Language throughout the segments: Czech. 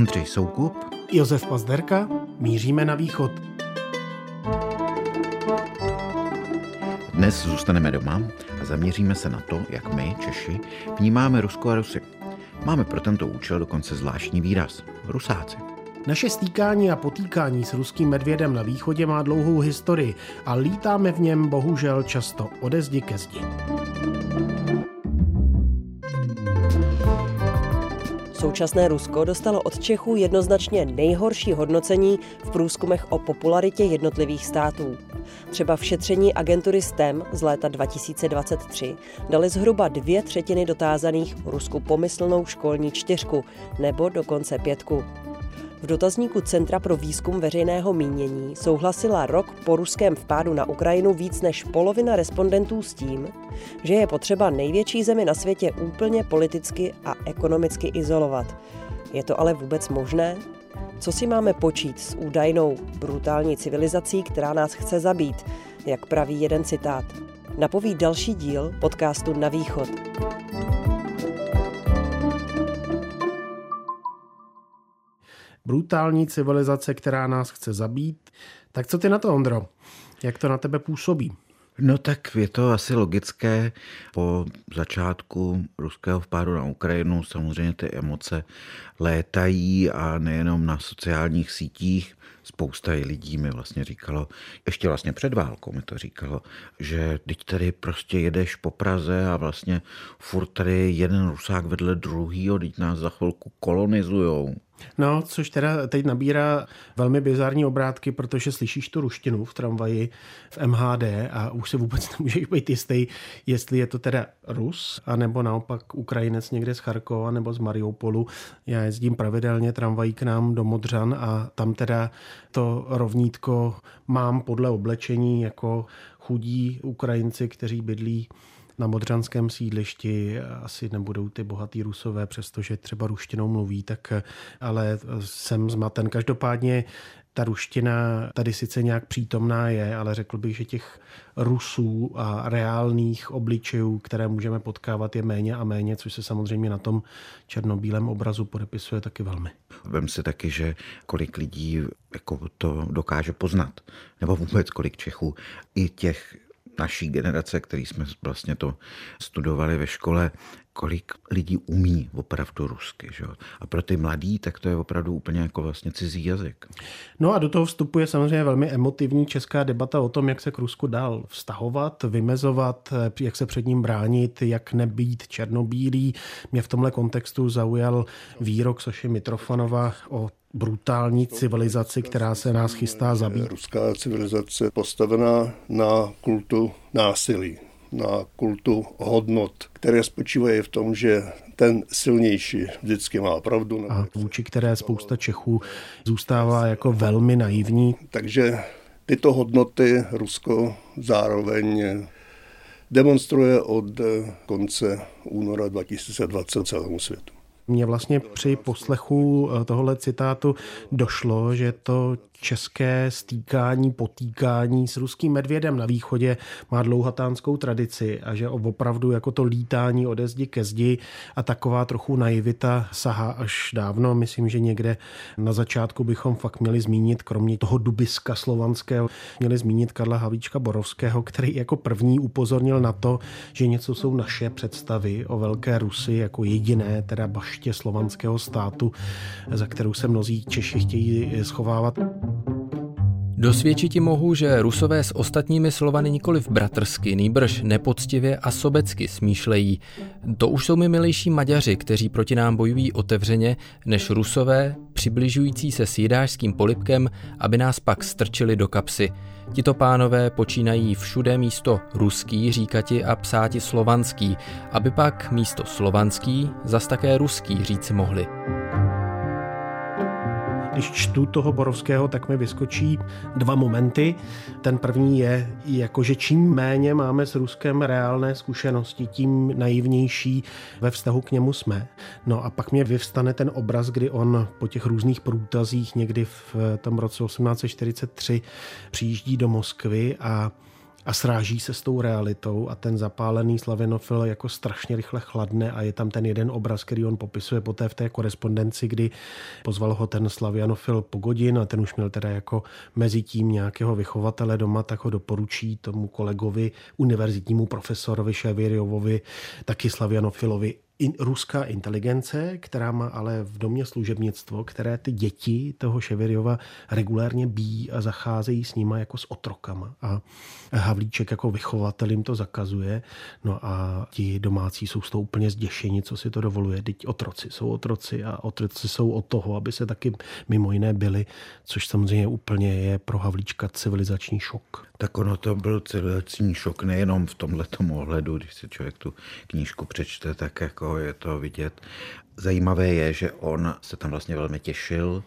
Ondřej Soukup, Josef Pazderka, míříme na východ. Dnes zůstaneme doma a zaměříme se na to, jak my, Češi, vnímáme Rusko a Rusy. Máme pro tento účel dokonce zvláštní výraz – Rusáci. Naše stýkání a potýkání s ruským medvědem na východě má dlouhou historii a lítáme v něm bohužel často ode zdi ke zdi. Současné Rusko dostalo od Čechů jednoznačně nejhorší hodnocení v průzkumech o popularitě jednotlivých států. Třeba v šetření agentury STEM z léta 2023 dali zhruba dvě třetiny dotázaných Rusku pomyslnou školní čtyřku nebo dokonce pětku. V dotazníku Centra pro výzkum veřejného mínění souhlasila rok po ruském vpádu na Ukrajinu víc než polovina respondentů s tím, že je potřeba největší zemi na světě úplně politicky a ekonomicky izolovat. Je to ale vůbec možné? Co si máme počít s údajnou brutální civilizací, která nás chce zabít, jak praví jeden citát? Napoví další díl podcastu Na východ. Brutální civilizace, která nás chce zabít. Tak co ty na to, Ondro? Jak to na tebe působí? No tak je to asi logické. Po začátku ruského vpádu na Ukrajinu samozřejmě ty emoce létají a nejenom na sociálních sítích. Spousta lidí mi vlastně říkalo, ještě vlastně před válkou mi to říkalo, že teď tady prostě jedeš po Praze a vlastně furt tady jeden Rusák vedle druhýho, teď nás za chvilku kolonizujou. No, což teda teď nabírá velmi bizární obrátky, protože slyšíš tu ruštinu v tramvaji v MHD a už se vůbec nemůžeš být jistý, jestli je to teda Rus, anebo naopak Ukrajinec někde z Charkova nebo z Mariupolu. Já jezdím pravidelně tramvají k nám do Modřan a tam teda to rovnítko mám podle oblečení jako chudí Ukrajinci, kteří bydlí na modřanském sídlišti asi nebudou ty bohatý rusové, přestože třeba ruštinou mluví, tak ale jsem zmaten. Každopádně ta ruština tady sice nějak přítomná je, ale řekl bych, že těch Rusů a reálných obličejů, které můžeme potkávat, je méně a méně, což se samozřejmě na tom černobílém obrazu podepisuje taky velmi. Vem si taky, že kolik lidí jako to dokáže poznat, nebo vůbec kolik Čechů i těch naší generace, který jsme vlastně to studovali ve škole, kolik lidí umí opravdu rusky. Že? A pro ty mladí, tak to je opravdu úplně jako vlastně cizí jazyk. No a do toho vstupuje samozřejmě velmi emotivní česká debata o tom, jak se k Rusku dál vztahovat, vymezovat, jak se před ním bránit, jak nebýt černobílý. Mě v tomhle kontextu zaujal výrok Soši Mitrofanova o brutální civilizaci, která se nás chystá zabít. Ruská civilizace postavená na kultu násilí, na kultu hodnot, které spočívají v tom, že ten silnější vždycky má pravdu. A vůči které spousta Čechů zůstává jako velmi naivní. Takže tyto hodnoty Rusko zároveň demonstruje od konce února 2020 celému světu. Mně vlastně při poslechu eh, tohohle citátu došlo, že to české stýkání, potýkání s ruským medvědem na východě má dlouhatánskou tradici a že opravdu jako to lítání ode zdi ke zdi a taková trochu naivita sahá až dávno. Myslím, že někde na začátku bychom fakt měli zmínit, kromě toho dubiska slovanského, měli zmínit Karla Havíčka Borovského, který jako první upozornil na to, že něco jsou naše představy o Velké Rusy jako jediné, teda baště slovanského státu, za kterou se mnozí Češi chtějí schovávat. Dosvědčiti mohu, že Rusové s ostatními Slovany nikoli v bratrsky, nýbrž nepoctivě a sobecky smýšlejí. To už jsou mi milejší Maďaři, kteří proti nám bojují otevřeně, než Rusové, přibližující se s jidářským polipkem, aby nás pak strčili do kapsy. Tito pánové počínají všude místo ruský říkati a psáti slovanský, aby pak místo slovanský zas také ruský říci mohli. Když čtu toho Borovského, tak mi vyskočí dva momenty. Ten první je, jako že čím méně máme s Ruskem reálné zkušenosti, tím naivnější ve vztahu k němu jsme. No a pak mě vyvstane ten obraz, kdy on po těch různých průtazích někdy v tom roce 1843 přijíždí do Moskvy a a sráží se s tou realitou a ten zapálený slavinofil jako strašně rychle chladne a je tam ten jeden obraz, který on popisuje poté v té korespondenci, kdy pozval ho ten slavianofil Pogodin a ten už měl teda jako mezi tím nějakého vychovatele doma, tak ho doporučí tomu kolegovi, univerzitnímu profesorovi Ševirjovovi, taky slavianofilovi in, ruská inteligence, která má ale v domě služebnictvo, které ty děti toho Ševirjova regulérně bíjí a zacházejí s nima jako s otrokama. A Havlíček jako vychovatel jim to zakazuje. No a ti domácí jsou z toho úplně zděšeni, co si to dovoluje. Teď otroci jsou otroci a otroci jsou od toho, aby se taky mimo jiné byli, což samozřejmě úplně je pro Havlíčka civilizační šok. Tak ono to byl civilizační šok nejenom v tomhle ohledu, když si člověk tu knížku přečte, tak jako je to vidět. Zajímavé je, že on se tam vlastně velmi těšil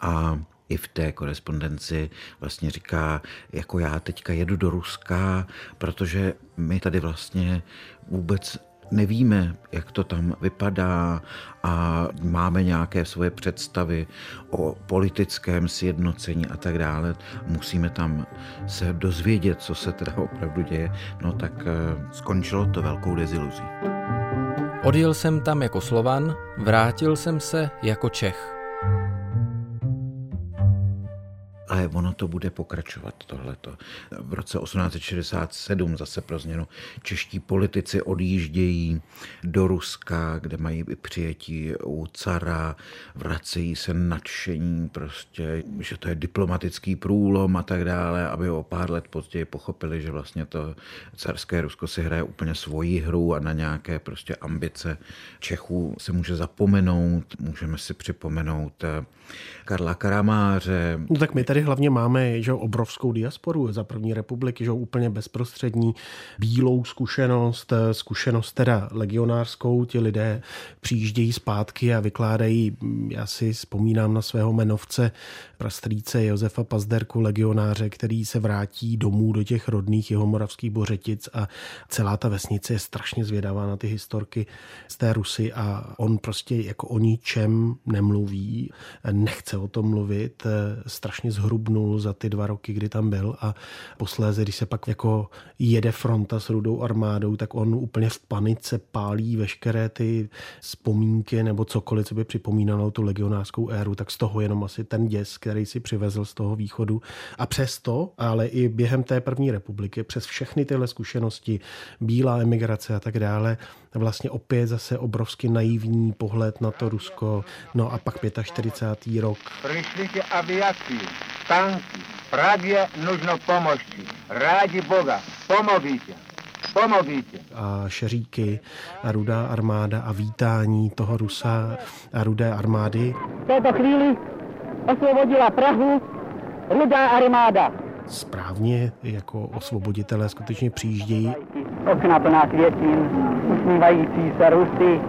a i v té korespondenci vlastně říká, jako já teďka jedu do Ruska, protože my tady vlastně vůbec nevíme, jak to tam vypadá a máme nějaké svoje představy o politickém sjednocení a tak dále. Musíme tam se dozvědět, co se teda opravdu děje. No tak eh, skončilo to velkou deziluzí. Odjel jsem tam jako Slovan, vrátil jsem se jako Čech. Ale ono to bude pokračovat tohleto. V roce 1867 zase pro změnu čeští politici odjíždějí do Ruska, kde mají i přijetí u cara, vracejí se nadšení prostě, že to je diplomatický průlom a tak dále, aby o pár let později pochopili, že vlastně to carské Rusko si hraje úplně svoji hru a na nějaké prostě ambice Čechů se může zapomenout. Můžeme si připomenout Karla Karamáře. No tak my tady hlavně máme že obrovskou diasporu za první republiky, že úplně bezprostřední bílou zkušenost, zkušenost teda legionářskou, ti lidé přijíždějí zpátky a vykládají, já si vzpomínám na svého menovce, prastrýce Josefa Pazderku, legionáře, který se vrátí domů do těch rodných jihomoravských bořetic a celá ta vesnice je strašně zvědavá na ty historky z té Rusy a on prostě jako o ničem nemluví, nechce o tom mluvit, strašně zhrubnul za ty dva roky, kdy tam byl a posléze, když se pak jako jede fronta s rudou armádou, tak on úplně v panice pálí veškeré ty vzpomínky nebo cokoliv, co by připomínalo tu legionářskou éru, tak z toho jenom asi ten děs, který si přivezl z toho východu. A přesto, ale i během té první republiky, přes všechny tyhle zkušenosti, bílá emigrace a tak dále, vlastně opět zase obrovsky naivní pohled na to Rusko. No a pak 45. rok. Přišli si aviací, tanky, právě nužno pomoci. Rádi Boga, pomovíte. Pomovíte. A šeříky, a rudá armáda a vítání toho Rusa a rudé armády. V této chvíli osvobodila Prahu rudá armáda. Správně jako osvoboditelé skutečně přijíždějí. Okna plná květin, usmívající se Rusy,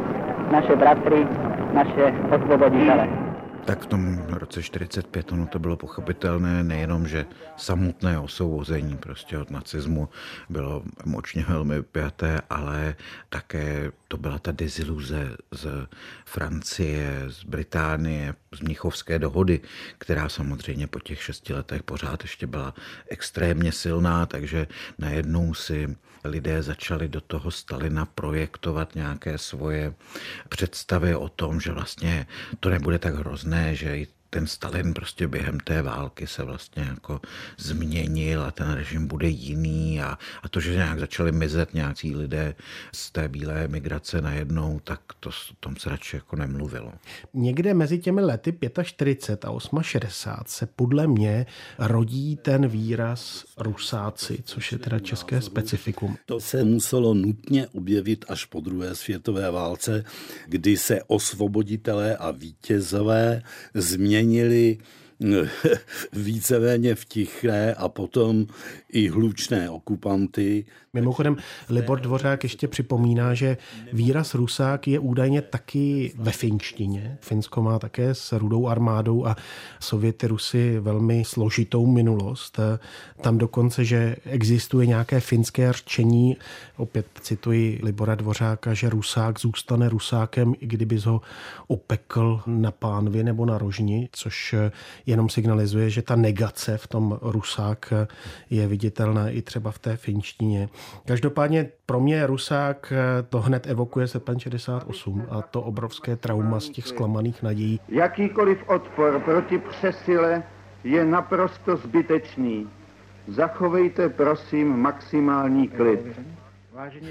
naše bratry, naše osvoboditele. Tak v tom roce 45 ono to bylo pochopitelné nejenom, že samotné osvobození prostě od nacismu bylo emočně velmi pjaté, ale také to byla ta deziluze z Francie, z Británie, z Mnichovské dohody, která samozřejmě po těch šesti letech pořád ještě byla extrémně silná, takže najednou si lidé začali do toho Stalina projektovat nějaké svoje představy o tom, že vlastně to nebude tak hrozné, že ten Stalin prostě během té války se vlastně jako změnil a ten režim bude jiný a, a to, že nějak začali mizet nějací lidé z té bílé migrace najednou, tak to o tom se radši jako nemluvilo. Někde mezi těmi lety 45 a 68 se podle mě rodí ten výraz rusáci, což je teda české specifikum. To se muselo nutně objevit až po druhé světové válce, kdy se osvoboditelé a vítězové změnili změnili víceméně v tiché a potom i hlučné okupanty. Mimochodem, Libor Dvořák ještě připomíná, že výraz Rusák je údajně taky ve finštině. Finsko má také s rudou armádou a Sověty Rusy velmi složitou minulost. Tam dokonce, že existuje nějaké finské řečení, opět cituji Libora Dvořáka, že Rusák zůstane Rusákem, i kdyby ho opekl na pánvi nebo na rožni, což jenom signalizuje, že ta negace v tom Rusák je viditelná i třeba v té finštině. Každopádně pro mě Rusák to hned evokuje srpen 68 a to obrovské trauma z těch zklamaných nadějí. Jakýkoliv odpor proti přesile je naprosto zbytečný. Zachovejte prosím maximální klid.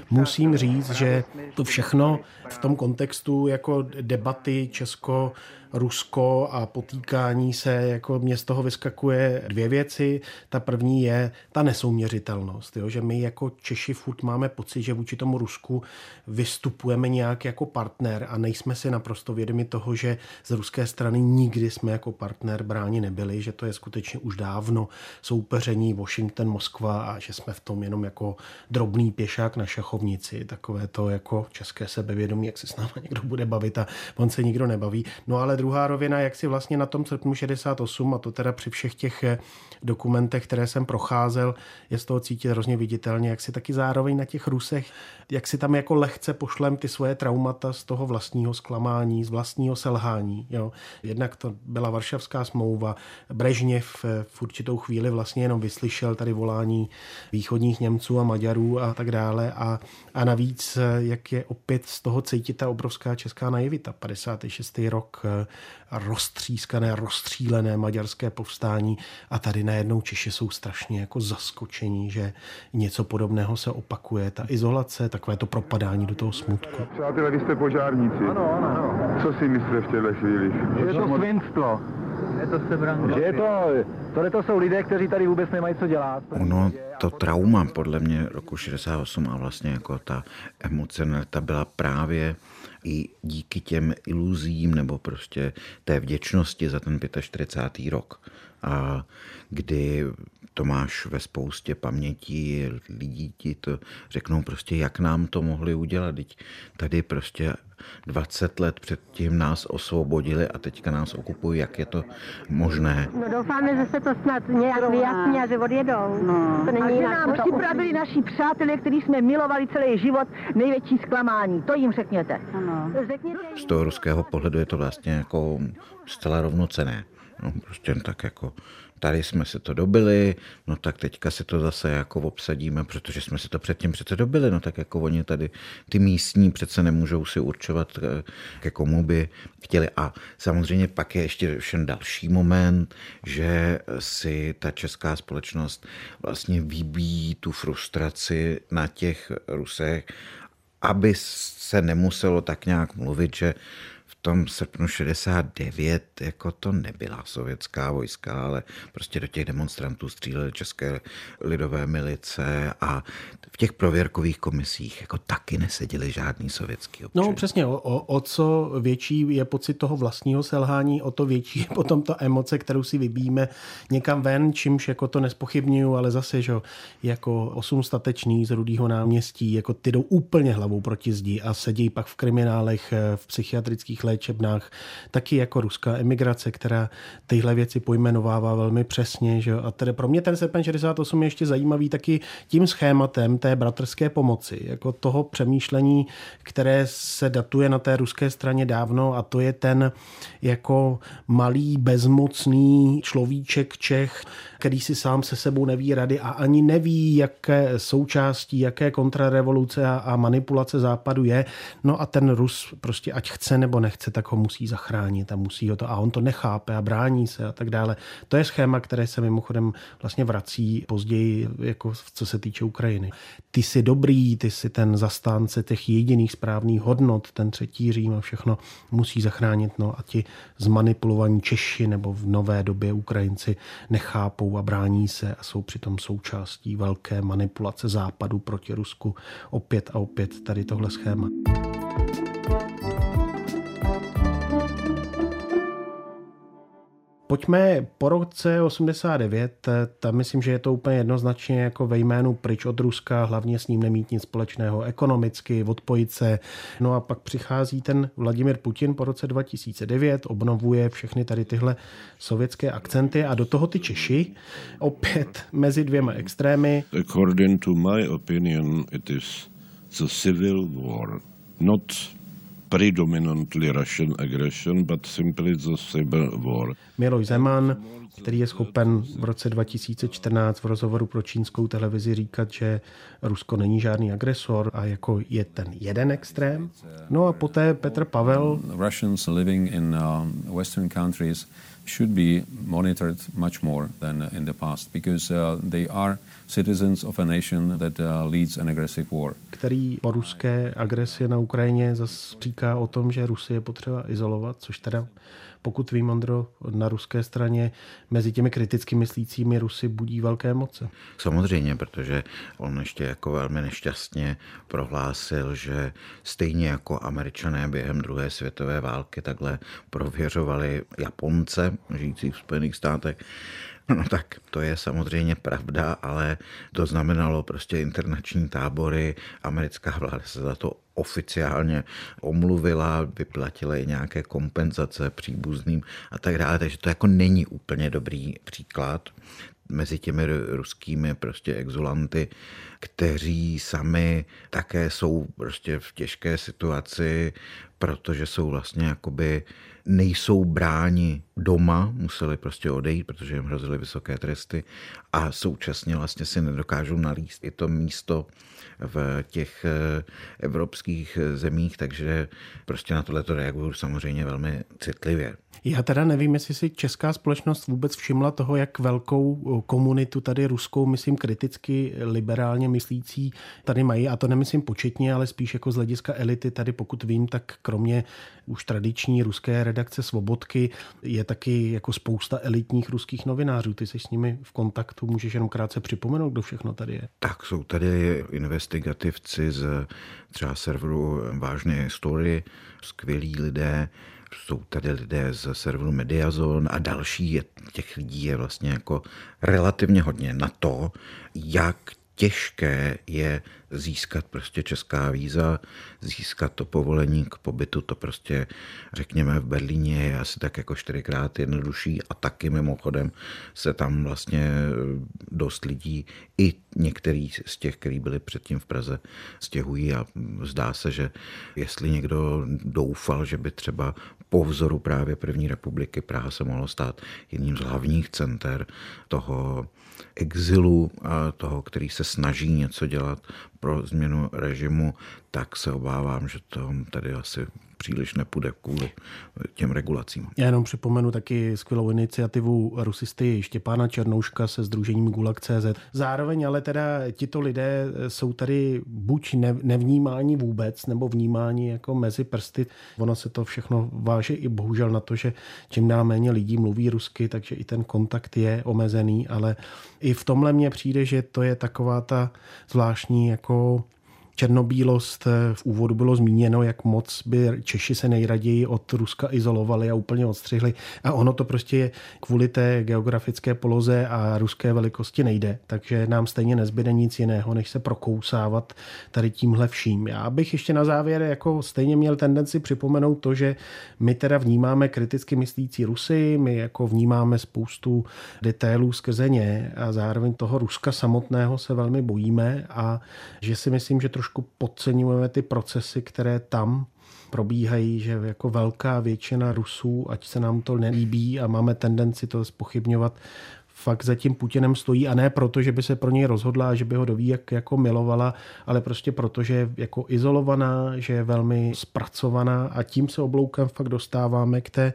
Musím říct, že to všechno v tom kontextu jako debaty Česko Rusko a potýkání se, jako mě z toho vyskakuje dvě věci. Ta první je ta nesouměřitelnost, jo? že my jako Češi furt máme pocit, že vůči tomu Rusku vystupujeme nějak jako partner a nejsme si naprosto vědomi toho, že z ruské strany nikdy jsme jako partner bráni nebyli, že to je skutečně už dávno soupeření Washington, Moskva a že jsme v tom jenom jako drobný pěšák na šachovnici, takové to jako české sebevědomí, jak se s náma někdo bude bavit a on se nikdo nebaví. No ale druhá rovina, jak si vlastně na tom srpnu 68, a to teda při všech těch eh, dokumentech, které jsem procházel, je z toho cítit hrozně viditelně, jak si taky zároveň na těch Rusech, jak si tam jako lehce pošlem ty svoje traumata z toho vlastního zklamání, z vlastního selhání. Jo. Jednak to byla Varšavská smlouva, Brežněv eh, v určitou chvíli vlastně jenom vyslyšel tady volání východních Němců a Maďarů a tak dále a, a navíc, eh, jak je opět z toho cítit ta obrovská česká naivita. 56. rok, roztřískané, rozstřílené maďarské povstání a tady najednou Češi jsou strašně jako zaskočení, že něco podobného se opakuje. Ta izolace, takové to propadání do toho smutku. Přátelé, vy jste požárníci. Ano, ano, ano. Co si myslíte v těchto chvíli? Je to svinstvo. Je to sebranka. Že je to, tohle to jsou lidé, kteří tady vůbec nemají co dělat. Ono, to trauma podle mě roku 68 a vlastně jako ta emocionalita byla právě i díky těm iluzím nebo prostě té vděčnosti za ten 45. rok. A kdy to máš ve spoustě pamětí, lidí ti to řeknou prostě, jak nám to mohli udělat. Teď tady prostě 20 let předtím nás osvobodili a teďka nás okupují, jak je to možné. No doufáme, že se to snad nějak vyjasní a že odjedou. No. To není a že nám připravili naši přátelé, který jsme milovali celý život, největší zklamání. To jim řekněte. Ano. Řekněte Z toho ruského pohledu je to vlastně jako zcela rovnocené. No, prostě tak jako tady jsme se to dobili, no tak teďka si to zase jako obsadíme, protože jsme si to předtím přece dobili, no tak jako oni tady, ty místní přece nemůžou si určovat, eh, ke komu by chtěli. A samozřejmě pak je ještě všem další moment, že si ta česká společnost vlastně vybíjí tu frustraci na těch Rusech, aby se nemuselo tak nějak mluvit, že tom srpnu 69 jako to nebyla sovětská vojska, ale prostě do těch demonstrantů střílely české lidové milice a v těch prověrkových komisích jako taky neseděli žádný sovětský občan. No přesně, o, o, co větší je pocit toho vlastního selhání, o to větší je potom ta emoce, kterou si vybíjíme někam ven, čímž jako to nespochybnuju, ale zase, že jako osm statečných z Rudýho náměstí, jako ty jdou úplně hlavou proti zdi a sedí pak v kriminálech, v psychiatrických léčebnách, taky jako ruská emigrace, která tyhle věci pojmenovává velmi přesně. Že? A tedy pro mě ten srpen 68 je ještě zajímavý taky tím schématem té bratrské pomoci, jako toho přemýšlení, které se datuje na té ruské straně dávno a to je ten jako malý, bezmocný človíček Čech, který si sám se sebou neví rady a ani neví, jaké součástí, jaké kontrarevoluce a, a manipulace západu je. No a ten Rus prostě ať chce nebo nechce, tak ho musí zachránit a musí ho to a on to nechápe a brání se a tak dále. To je schéma, které se mimochodem vlastně vrací později, jako co se týče Ukrajiny. Ty jsi dobrý, ty jsi ten zastánce těch jediných správných hodnot, ten třetí Řím a všechno musí zachránit. No a ti zmanipulovaní Češi nebo v nové době Ukrajinci nechápou a brání se a jsou přitom součástí velké manipulace západu proti Rusku. Opět a opět tady tohle schéma. Pojďme po roce 89, tam myslím, že je to úplně jednoznačně jako ve jménu pryč od Ruska, hlavně s ním nemít nic společného ekonomicky, odpojit se. No a pak přichází ten Vladimir Putin po roce 2009, obnovuje všechny tady tyhle sovětské akcenty a do toho ty Češi, opět mezi dvěma extrémy. According to my opinion, it is the civil war, not predominantly Russian aggression, but simply the cyber war. Miloš Zeman, který je schopen v roce 2014 v rozhovoru pro čínskou televizi říkat, že Rusko není žádný agresor a jako je ten jeden extrém. No a poté Petr Pavel. Russians living in uh, western countries should be monitored much more than in the past because uh, they are citizens of a nation that uh, leads an aggressive war. Který o ruské agresi na Ukrajině zase říká o tom, že Rusy je potřeba izolovat, což teda pokud vím, Ondro, na ruské straně mezi těmi kriticky myslícími Rusy budí velké moce. Samozřejmě, protože on ještě jako velmi nešťastně prohlásil, že stejně jako američané během druhé světové války takhle prověřovali Japonce žijící v Spojených státech, No tak to je samozřejmě pravda, ale to znamenalo prostě internační tábory. Americká vláda se za to oficiálně omluvila, vyplatila i nějaké kompenzace příbuzným a tak dále, takže to jako není úplně dobrý příklad mezi těmi ruskými prostě exulanty, kteří sami také jsou prostě v těžké situaci, protože jsou vlastně jakoby nejsou bráni doma, museli prostě odejít, protože jim hrozily vysoké tresty a současně vlastně si nedokážou nalíst i to místo v těch eh, evropských zemích, takže prostě na tohle reagují samozřejmě velmi citlivě. Já teda nevím, jestli si česká společnost vůbec všimla toho, jak velkou eh, komunitu tady ruskou, myslím kriticky liberálně myslící, tady mají. A to nemyslím početně, ale spíš jako z hlediska elity tady, pokud vím, tak kromě už tradiční ruské redakce Svobodky je taky jako spousta elitních ruských novinářů. Ty jsi s nimi v kontaktu, můžeš jenom krátce připomenout, kdo všechno tady je. Tak jsou tady investigativci z třeba serveru Vážné historie, skvělí lidé, jsou tady lidé z serveru Mediazon a další je, těch lidí je vlastně jako relativně hodně na to, jak těžké je získat prostě česká víza, získat to povolení k pobytu, to prostě řekněme v Berlíně je asi tak jako čtyřikrát jednodušší a taky mimochodem se tam vlastně dost lidí, i některý z těch, kteří byli předtím v Praze, stěhují a zdá se, že jestli někdo doufal, že by třeba po vzoru právě první republiky Praha se mohlo stát jedním z hlavních center toho exilu, toho, který se snaží něco dělat pro změnu režimu, tak se obávám, že to tady asi příliš nepůjde kvůli těm regulacím. Já jenom připomenu taky skvělou iniciativu rusisty Štěpána Černouška se združením Gulag.cz. Zároveň ale teda tito lidé jsou tady buď nevnímáni vůbec, nebo vnímáni jako mezi prsty. Ono se to všechno váže i bohužel na to, že čím dál méně lidí mluví rusky, takže i ten kontakt je omezený, ale i v tomhle mně přijde, že to je taková ta zvláštní jako černobílost. Eh, v úvodu bylo zmíněno, jak moc by Češi se nejraději od Ruska izolovali a úplně odstřihli. A ono to prostě kvůli té geografické poloze a ruské velikosti nejde. Takže nám stejně nezbyde nic jiného, než se prokousávat tady tímhle vším. Já bych ještě na závěr jako stejně měl tendenci připomenout to, že my teda vnímáme kriticky myslící Rusy, my jako vnímáme spoustu detailů skrze ně a zároveň toho Ruska samotného se velmi bojíme a že si myslím, že trošku trošku podceňujeme ty procesy, které tam probíhají, že jako velká většina Rusů, ať se nám to nelíbí a máme tendenci to spochybňovat, fakt za tím Putinem stojí a ne proto, že by se pro něj rozhodla že by ho doví, jak jako milovala, ale prostě proto, že je jako izolovaná, že je velmi zpracovaná a tím se obloukem fakt dostáváme k té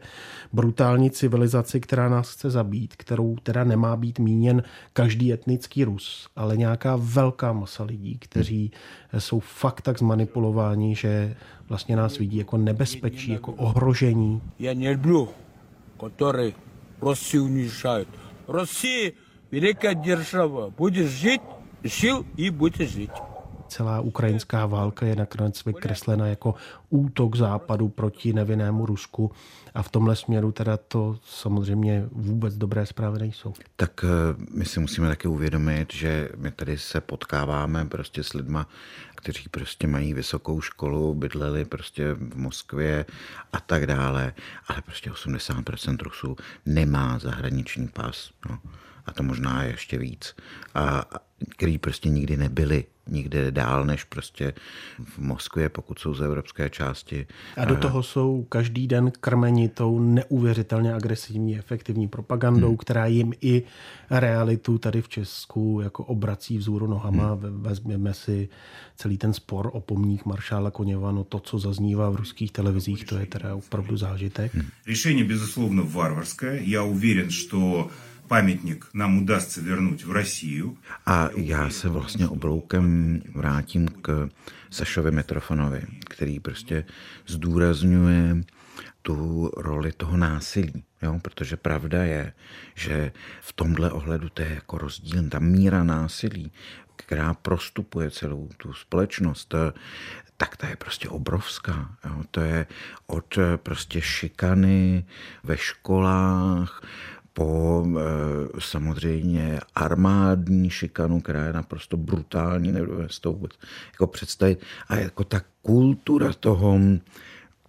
brutální civilizaci, která nás chce zabít, kterou teda nemá být míněn každý etnický Rus, ale nějaká velká masa lidí, kteří jsou fakt tak zmanipulováni, že vlastně nás vidí jako nebezpečí, jako ohrožení. Já nebudu, který Rusy unižají. Россия великая держава. Будешь жить, жил и будешь жить. Celá ukrajinská válka je nakonec vykreslena jako útok západu proti nevinnému Rusku a v tomhle směru teda to samozřejmě vůbec dobré zprávy nejsou. Tak eh, my si musíme taky uvědomit, že my tady se potkáváme prostě s lidma, kteří prostě mají vysokou školu, bydleli prostě v Moskvě a tak dále, ale prostě 80% Rusů nemá zahraniční pas. No a to možná ještě víc, a, který prostě nikdy nebyli nikde dál než prostě v Moskvě, pokud jsou z evropské části. A do toho jsou každý den krmeni tou neuvěřitelně agresivní, efektivní propagandou, hmm. která jim i realitu tady v Česku jako obrací vzůru nohama. Hmm. Vezměme si celý ten spor o pomník maršála Koněva, no to, co zaznívá v ruských televizích, to je teda opravdu zážitek. Hmm. Řešení bezuslovno varvarské. Já uvěřen, že памятник нам удастся вернуть в Россию. A já se vlastně obloukem vrátím k Sašovi Mitrofonovi, který prostě zdůrazňuje tu roli toho násilí. Jo? Protože pravda je, že v tomhle ohledu to je jako rozdíl. Ta míra násilí, která prostupuje celou tu společnost, tak ta je prostě obrovská. Jo? To je od prostě šikany ve školách, po eh, samozřejmě armádní šikanu, která je naprosto brutální, nebudu s tou jako představit. A jako ta kultura toho,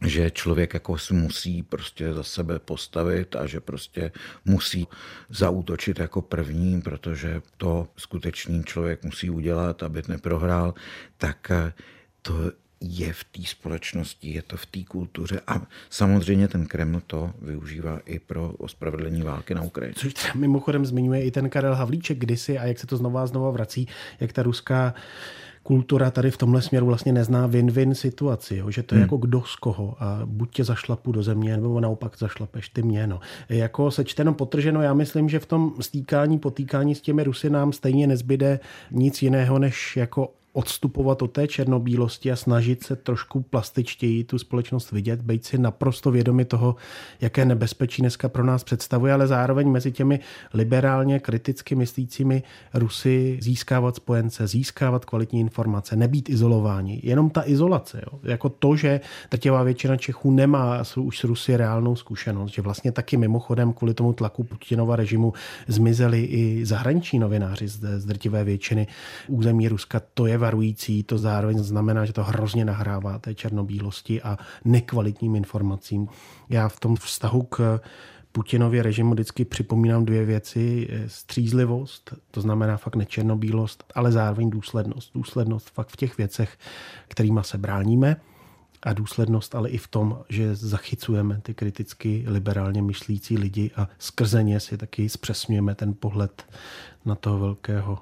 že člověk jako si musí prostě za sebe postavit a že prostě musí zaútočit jako první, protože to skutečný člověk musí udělat, aby neprohrál, tak eh, to je v té společnosti, je to v té kultuře a samozřejmě ten Kreml to využívá i pro ospravedlení války na Ukrajině. Což mimochodem zmiňuje i ten Karel Havlíček kdysi a jak se to znova a znova vrací, jak ta ruská kultura tady v tomhle směru vlastně nezná win-win situaci, jo? že to je hmm. jako kdo z koho a buď tě zašlapu do země, nebo naopak zašlapeš ty mě. No. Jako sečteno potrženo, já myslím, že v tom stýkání, potýkání s těmi Rusy nám stejně nezbyde nic jiného, než jako odstupovat od té černobílosti a snažit se trošku plastičtěji tu společnost vidět, být si naprosto vědomi toho, jaké nebezpečí dneska pro nás představuje, ale zároveň mezi těmi liberálně kriticky myslícími Rusy získávat spojence, získávat kvalitní informace, nebýt izolováni. Jenom ta izolace, jo? jako to, že drtivá většina Čechů nemá už s Rusy reálnou zkušenost, že vlastně taky mimochodem kvůli tomu tlaku Putinova režimu zmizeli i zahraniční novináři z drtivé většiny území Ruska, to je varující, to zároveň znamená, že to hrozně nahrává té černobílosti a nekvalitním informacím. Já v tom vztahu k Putinově režimu vždycky připomínám dvě věci. Střízlivost, to znamená fakt nečernobílost, ale zároveň důslednost. Důslednost fakt v těch věcech, kterýma se bráníme a důslednost ale i v tom, že zachycujeme ty kriticky liberálně myšlící lidi a skrze ně si taky zpřesňujeme ten pohled na toho velkého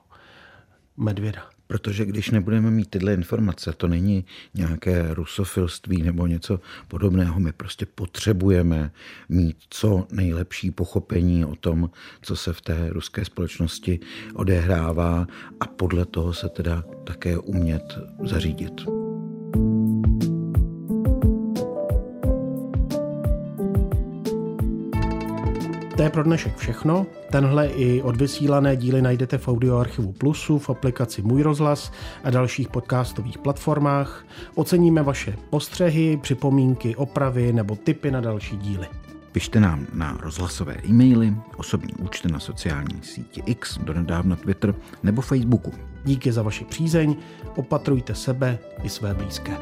medvěda. Protože když nebudeme mít tyhle informace, to není nějaké rusofilství nebo něco podobného, my prostě potřebujeme mít co nejlepší pochopení o tom, co se v té ruské společnosti odehrává a podle toho se teda také umět zařídit. Je pro dnešek všechno. Tenhle i odvysílané díly najdete v audioarchivu Plusu, v aplikaci Můj rozhlas a dalších podcastových platformách. Oceníme vaše postřehy, připomínky, opravy nebo tipy na další díly. Pište nám na rozhlasové e-maily, osobní účty na sociální síti X, donedávna Twitter nebo Facebooku. Díky za vaši přízeň, opatrujte sebe i své blízké.